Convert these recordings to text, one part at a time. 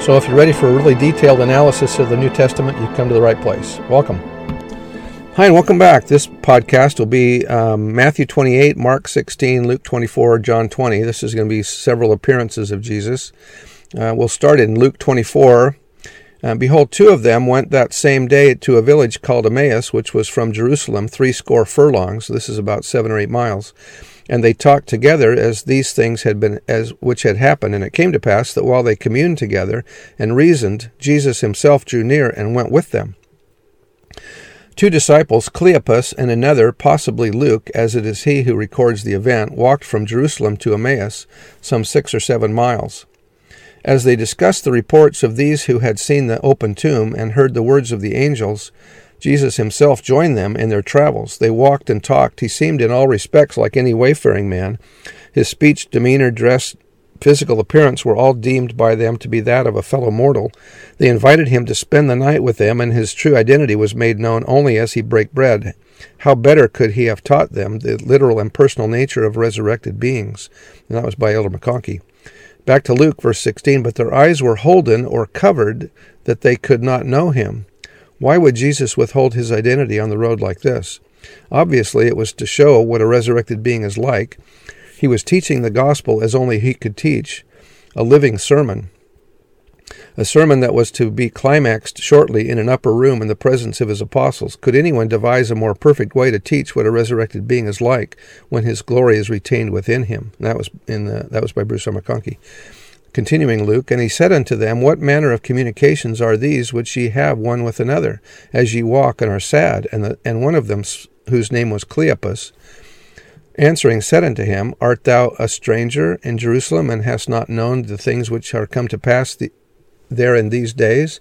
So if you're ready for a really detailed analysis of the New Testament, you've come to the right place. Welcome. Hi, and welcome back. This podcast will be um, Matthew 28, Mark 16, Luke 24, John 20. This is going to be several appearances of Jesus. Uh, we'll start in Luke 24. Uh, Behold, two of them went that same day to a village called Emmaus, which was from Jerusalem three score furlongs. This is about seven or eight miles. And they talked together as these things had been as which had happened. And it came to pass that while they communed together and reasoned, Jesus himself drew near and went with them. Two disciples, Cleopas and another, possibly Luke, as it is he who records the event, walked from Jerusalem to Emmaus, some six or seven miles. As they discussed the reports of these who had seen the open tomb and heard the words of the angels, Jesus himself joined them in their travels. They walked and talked. He seemed in all respects like any wayfaring man. His speech, demeanor, dress, physical appearance were all deemed by them to be that of a fellow mortal. They invited him to spend the night with them, and his true identity was made known only as he brake bread. How better could he have taught them the literal and personal nature of resurrected beings? And that was by Elder McConkie. Back to Luke, verse 16. But their eyes were holden or covered that they could not know him. Why would Jesus withhold his identity on the road like this? Obviously, it was to show what a resurrected being is like. He was teaching the gospel as only he could teach, a living sermon. A sermon that was to be climaxed shortly in an upper room in the presence of his apostles. Could anyone devise a more perfect way to teach what a resurrected being is like when his glory is retained within him? That was in the, that was by Bruce R. McConkie. Continuing Luke, and he said unto them, What manner of communications are these which ye have one with another, as ye walk and are sad? And, the, and one of them, whose name was Cleopas, answering said unto him, Art thou a stranger in Jerusalem, and hast not known the things which are come to pass the, there in these days?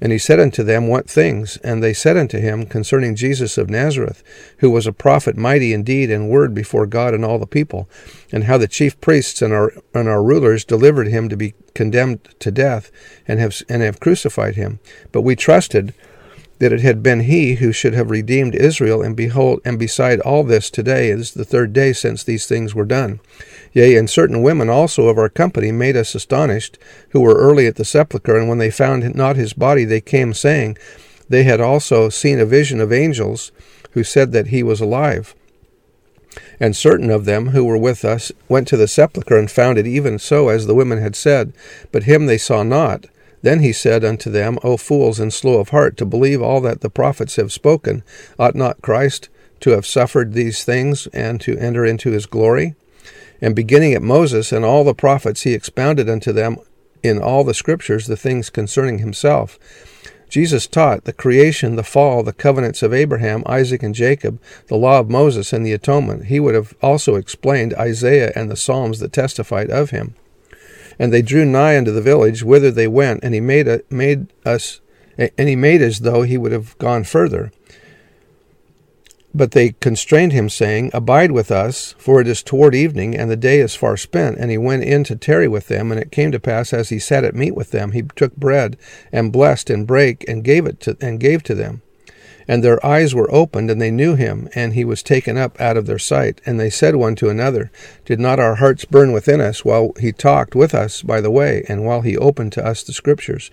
And he said unto them, What things? And they said unto him concerning Jesus of Nazareth, who was a prophet mighty indeed in and word before God and all the people, and how the chief priests and our and our rulers delivered him to be condemned to death, and have and have crucified him. But we trusted that it had been he who should have redeemed Israel, and behold, and beside all this today is the third day since these things were done. Yea, and certain women also of our company made us astonished, who were early at the sepulchre, and when they found not his body, they came, saying, They had also seen a vision of angels, who said that he was alive. And certain of them who were with us went to the sepulchre, and found it even so as the women had said, but him they saw not. Then he said unto them, O fools and slow of heart, to believe all that the prophets have spoken, ought not Christ to have suffered these things and to enter into his glory? And beginning at Moses and all the prophets, he expounded unto them in all the scriptures the things concerning himself. Jesus taught the creation, the fall, the covenants of Abraham, Isaac, and Jacob, the law of Moses, and the atonement. He would have also explained Isaiah and the Psalms that testified of him. And they drew nigh unto the village whither they went, and he made, a, made us, and he made as though he would have gone further. But they constrained him, saying, Abide with us, for it is toward evening, and the day is far spent. And he went in to tarry with them. And it came to pass, as he sat at meat with them, he took bread, and blessed, and brake, and gave it to, and gave to them. And their eyes were opened, and they knew him, and he was taken up out of their sight. And they said one to another, Did not our hearts burn within us while he talked with us by the way, and while he opened to us the Scriptures?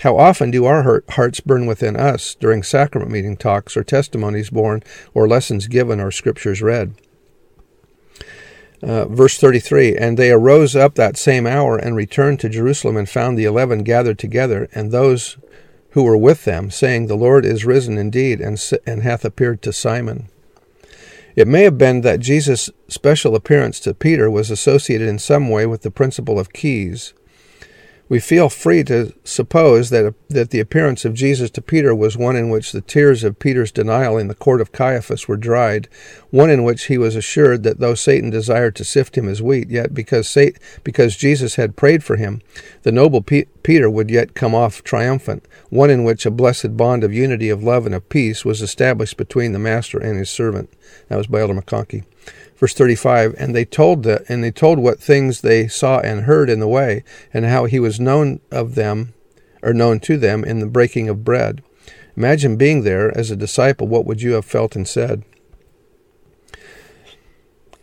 How often do our hearts burn within us during sacrament meeting talks, or testimonies borne, or lessons given, or Scriptures read? Uh, verse 33 And they arose up that same hour and returned to Jerusalem and found the eleven gathered together, and those who were with them, saying, The Lord is risen indeed, and, and hath appeared to Simon. It may have been that Jesus' special appearance to Peter was associated in some way with the principle of keys. We feel free to suppose that, that the appearance of Jesus to Peter was one in which the tears of Peter's denial in the court of Caiaphas were dried, one in which he was assured that though Satan desired to sift him as wheat, yet because, Satan, because Jesus had prayed for him, the noble Peter would yet come off triumphant, one in which a blessed bond of unity, of love, and of peace was established between the master and his servant. That was by Elder McConkie verse 35 and they told the, and they told what things they saw and heard in the way and how he was known of them or known to them in the breaking of bread. Imagine being there as a disciple what would you have felt and said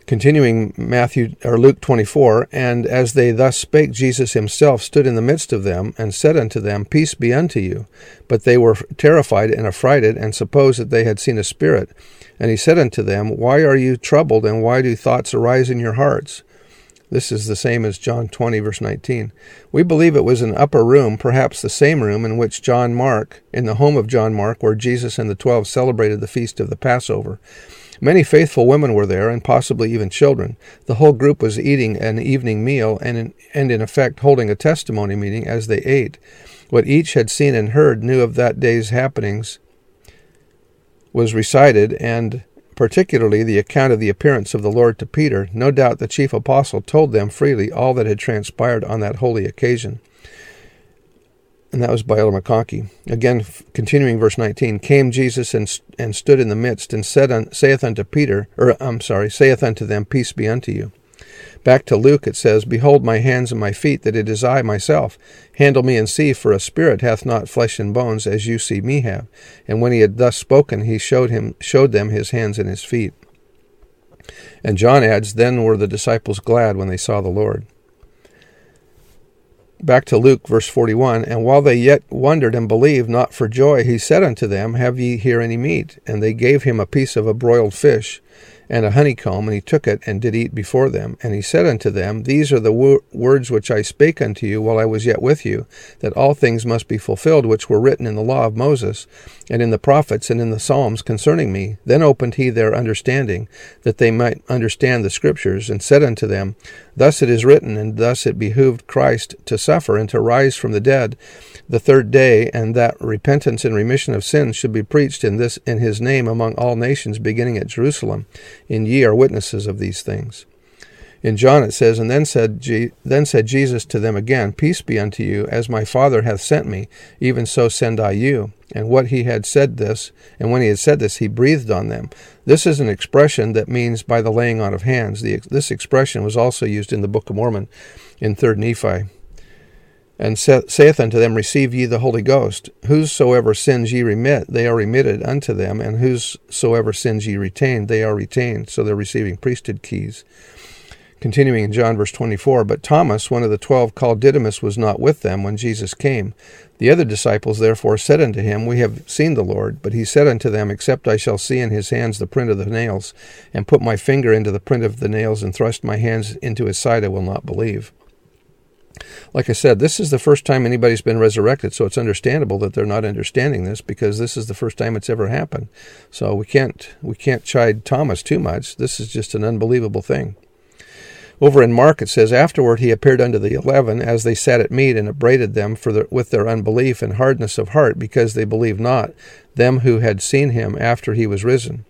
Continuing Matthew or Luke 24, and as they thus spake, Jesus himself stood in the midst of them and said unto them, Peace be unto you. But they were terrified and affrighted, and supposed that they had seen a spirit. And he said unto them, Why are you troubled, and why do thoughts arise in your hearts? This is the same as John 20, verse 19. We believe it was an upper room, perhaps the same room in which John Mark, in the home of John Mark, where Jesus and the twelve celebrated the feast of the Passover. Many faithful women were there, and possibly even children. The whole group was eating an evening meal and in, and in effect holding a testimony meeting as they ate. What each had seen and heard knew of that day's happenings was recited, and particularly the account of the appearance of the Lord to Peter. No doubt the chief apostle told them freely all that had transpired on that holy occasion and that was by Elder McConkie. Again, continuing verse 19, came Jesus and, and stood in the midst, and said un, saith unto Peter, or I'm sorry, saith unto them, Peace be unto you. Back to Luke, it says, Behold my hands and my feet, that it is I myself. Handle me and see, for a spirit hath not flesh and bones, as you see me have. And when he had thus spoken, he showed him showed them his hands and his feet. And John adds, Then were the disciples glad when they saw the Lord back to Luke, verse 41 And while they yet wondered and believed not for joy, he said unto them, Have ye here any meat? And they gave him a piece of a broiled fish and a honeycomb, and he took it and did eat before them. And he said unto them, These are the wo- words which I spake unto you while I was yet with you, that all things must be fulfilled which were written in the law of Moses, and in the prophets, and in the Psalms concerning me. Then opened he their understanding, that they might understand the Scriptures, and said unto them, Thus it is written, and thus it behooved Christ to suffer and to rise from the dead the third day, and that repentance and remission of sins should be preached in this in his name among all nations, beginning at Jerusalem. And ye are witnesses of these things. In John it says, And then said, Je- then said Jesus to them again, Peace be unto you, as my Father hath sent me, even so send I you. And what he had said this, and when he had said this, he breathed on them. This is an expression that means by the laying on of hands. The, this expression was also used in the Book of Mormon in 3rd Nephi and saith unto them, Receive ye the Holy Ghost. Whosoever sins ye remit, they are remitted unto them, and whosoever sins ye retain, they are retained. So they're receiving priesthood keys. Continuing in John verse 24, But Thomas, one of the twelve, called Didymus, was not with them when Jesus came. The other disciples therefore said unto him, We have seen the Lord. But he said unto them, Except I shall see in his hands the print of the nails, and put my finger into the print of the nails, and thrust my hands into his side, I will not believe. Like I said, this is the first time anybody's been resurrected, so it's understandable that they're not understanding this because this is the first time it's ever happened. So we can't we can't chide Thomas too much. This is just an unbelievable thing. Over in Mark it says, Afterward he appeared unto the eleven as they sat at meat, and upbraided them for the, with their unbelief and hardness of heart, because they believed not them who had seen him after he was risen.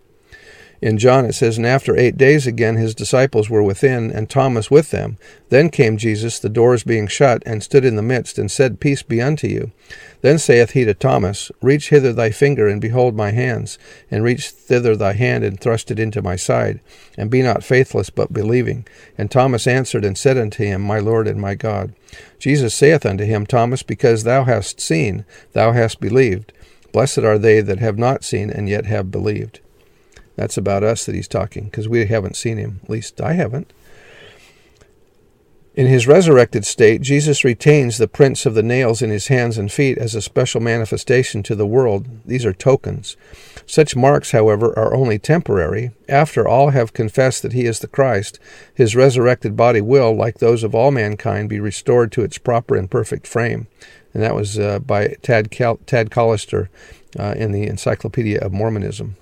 In John it says, And after eight days again his disciples were within, and Thomas with them. Then came Jesus, the doors being shut, and stood in the midst, and said, Peace be unto you. Then saith he to Thomas, Reach hither thy finger, and behold my hands, and reach thither thy hand, and thrust it into my side, and be not faithless, but believing. And Thomas answered and said unto him, My Lord and my God. Jesus saith unto him, Thomas, because thou hast seen, thou hast believed. Blessed are they that have not seen, and yet have believed. That's about us that he's talking, because we haven't seen him. At least I haven't. In his resurrected state, Jesus retains the prints of the nails in his hands and feet as a special manifestation to the world. These are tokens. Such marks, however, are only temporary. After all have confessed that he is the Christ, his resurrected body will, like those of all mankind, be restored to its proper and perfect frame. And that was uh, by Tad, Cal- Tad Callister uh, in the Encyclopedia of Mormonism.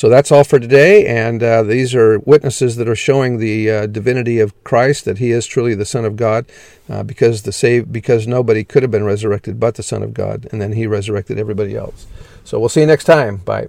So that's all for today, and uh, these are witnesses that are showing the uh, divinity of Christ, that He is truly the Son of God, uh, because the save because nobody could have been resurrected but the Son of God, and then He resurrected everybody else. So we'll see you next time. Bye.